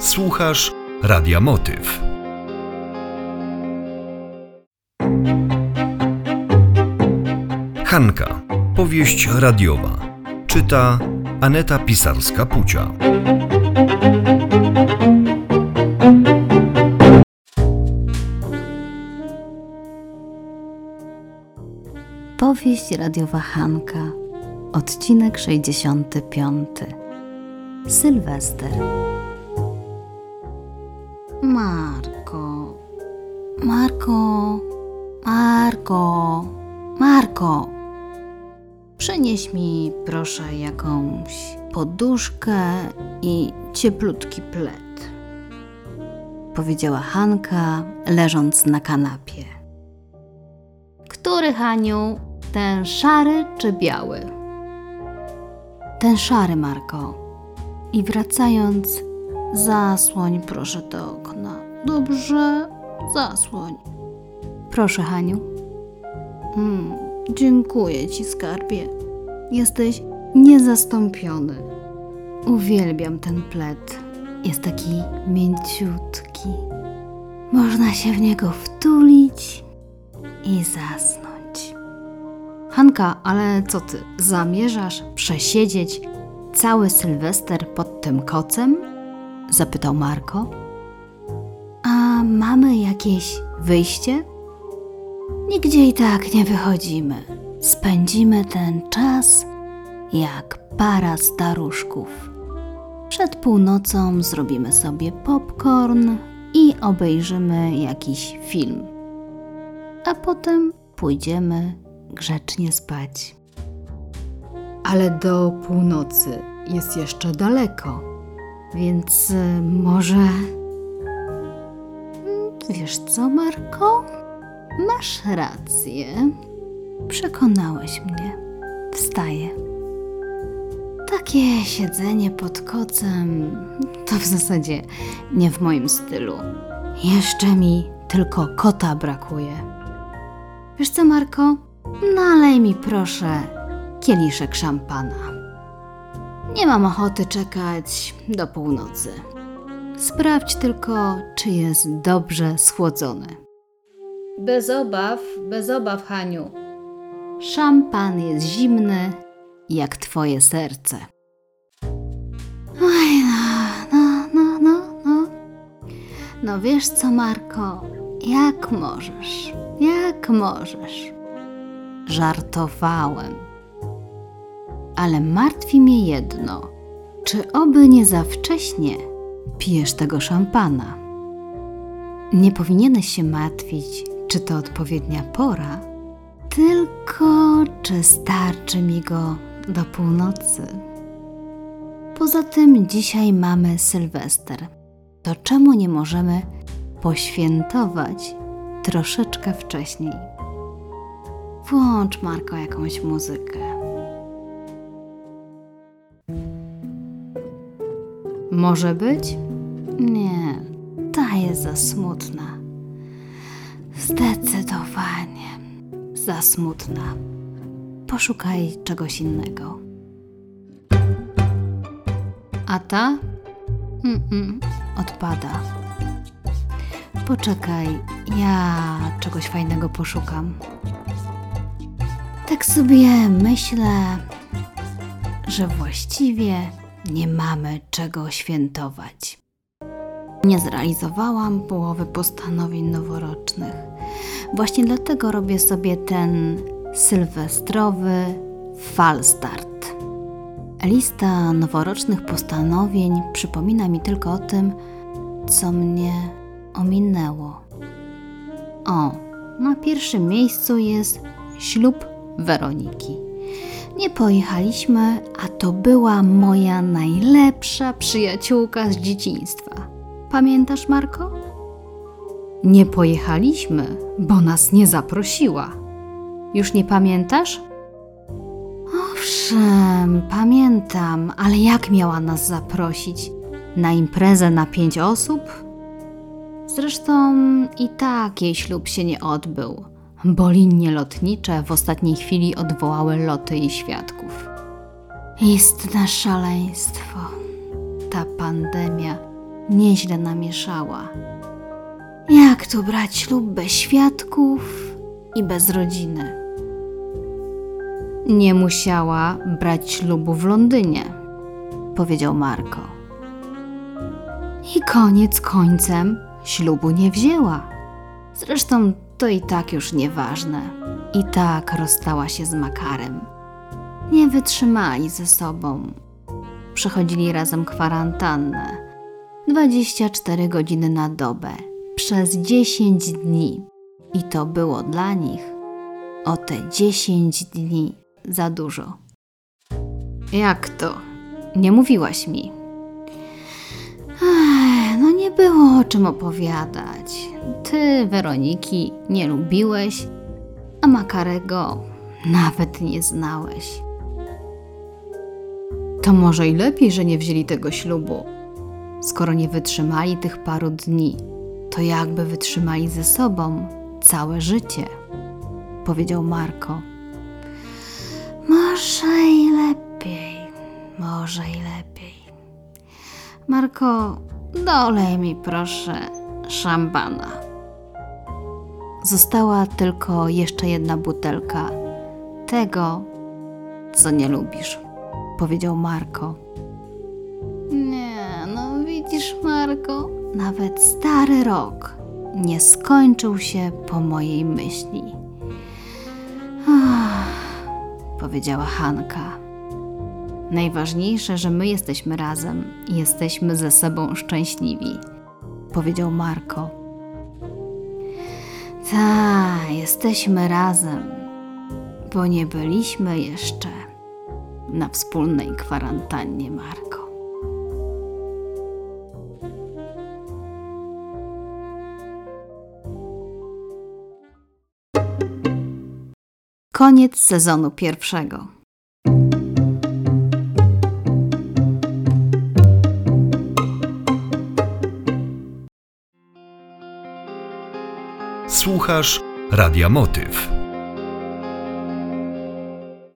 Słuchasz Radia Motyw. Hanka. Powieść radiowa. Czyta Aneta Pisarska-Pucia. Powieść radiowa Hanka. Odcinek 65. Sylwester. Marko. Marko. Marko. Przynieś mi proszę jakąś poduszkę i cieplutki plet. Powiedziała Hanka, leżąc na kanapie. Który, Haniu? Ten szary czy biały? Ten szary, Marko. I wracając, zasłoń proszę do okna. Dobrze, zasłoń. Proszę, Haniu. Hmm, dziękuję ci, skarbie. Jesteś niezastąpiony. Uwielbiam ten plet. Jest taki mięciutki. Można się w niego wtulić i zasnąć. Hanka, ale co ty? Zamierzasz przesiedzieć cały Sylwester pod tym kocem? Zapytał Marko. Mamy jakieś wyjście? Nigdzie i tak nie wychodzimy. Spędzimy ten czas jak para staruszków. Przed północą zrobimy sobie popcorn i obejrzymy jakiś film. A potem pójdziemy grzecznie spać. Ale do północy jest jeszcze daleko, więc y, może. Wiesz co, Marko? Masz rację. Przekonałeś mnie. Wstaję. Takie siedzenie pod kocem to w zasadzie nie w moim stylu. Jeszcze mi tylko kota brakuje. Wiesz co, Marko? Nalej mi proszę kieliszek szampana. Nie mam ochoty czekać do północy. Sprawdź tylko, czy jest dobrze schłodzony. Bez obaw, bez obaw, Haniu. Szampan jest zimny, jak twoje serce. Oj, no, no, no, no, no. No wiesz co, Marko, jak możesz, jak możesz. Żartowałem. Ale martwi mnie jedno. Czy oby nie za wcześnie pijesz tego szampana? Nie powinieneś się martwić, czy to odpowiednia pora, tylko czy starczy mi go do północy. Poza tym dzisiaj mamy Sylwester. To czemu nie możemy poświętować troszeczkę wcześniej? Włącz, Marko, jakąś muzykę. Może być? Nie, ta jest za smutna. Zdecydowanie za smutna. Poszukaj czegoś innego. A ta? Mm-mm, odpada. Poczekaj, ja czegoś fajnego poszukam. Tak sobie myślę, że właściwie nie mamy czego świętować. Nie zrealizowałam połowy postanowień noworocznych. Właśnie dlatego robię sobie ten sylwestrowy falstart. Lista noworocznych postanowień przypomina mi tylko o tym, co mnie ominęło. O, na pierwszym miejscu jest ślub Weroniki. Nie pojechaliśmy, a to była moja najlepsza przyjaciółka z dzieciństwa. Pamiętasz, Marko? Nie pojechaliśmy, bo nas nie zaprosiła. Już nie pamiętasz? Owszem, pamiętam, ale jak miała nas zaprosić? Na imprezę na pięć osób? Zresztą i tak jej ślub się nie odbył, bo linie lotnicze w ostatniej chwili odwołały loty i świadków. Istne szaleństwo. Ta pandemia nieźle namieszała. Jak tu brać ślub bez świadków i bez rodziny? Nie musiała brać ślubu w Londynie, powiedział Marko. I koniec końcem ślubu nie wzięła. Zresztą to i tak już nieważne. I tak rozstała się z Makarem. Nie wytrzymali ze sobą. Przechodzili razem kwarantannę. 24 godziny na dobę, przez 10 dni. I to było dla nich o te 10 dni za dużo. Jak to? Nie mówiłaś mi. Nie było o czym opowiadać. Ty, Weroniki, nie lubiłeś, a Makarego nawet nie znałeś. To może i lepiej, że nie wzięli tego ślubu. Skoro nie wytrzymali tych paru dni, to jakby wytrzymali ze sobą całe życie, powiedział Marko. Może i lepiej, może i lepiej. Marko, dolej mi proszę szampana. Została tylko jeszcze jedna butelka tego, co nie lubisz, powiedział Marko. Nie, no widzisz, Marko, nawet stary rok nie skończył się po mojej myśli. Ach, powiedziała Hanka. Najważniejsze, że my jesteśmy razem i jesteśmy ze sobą szczęśliwi, powiedział Marko. Ta, jesteśmy razem, bo nie byliśmy jeszcze na wspólnej kwarantannie, Marko. Koniec sezonu pierwszego. Słuchasz Radia Motyw.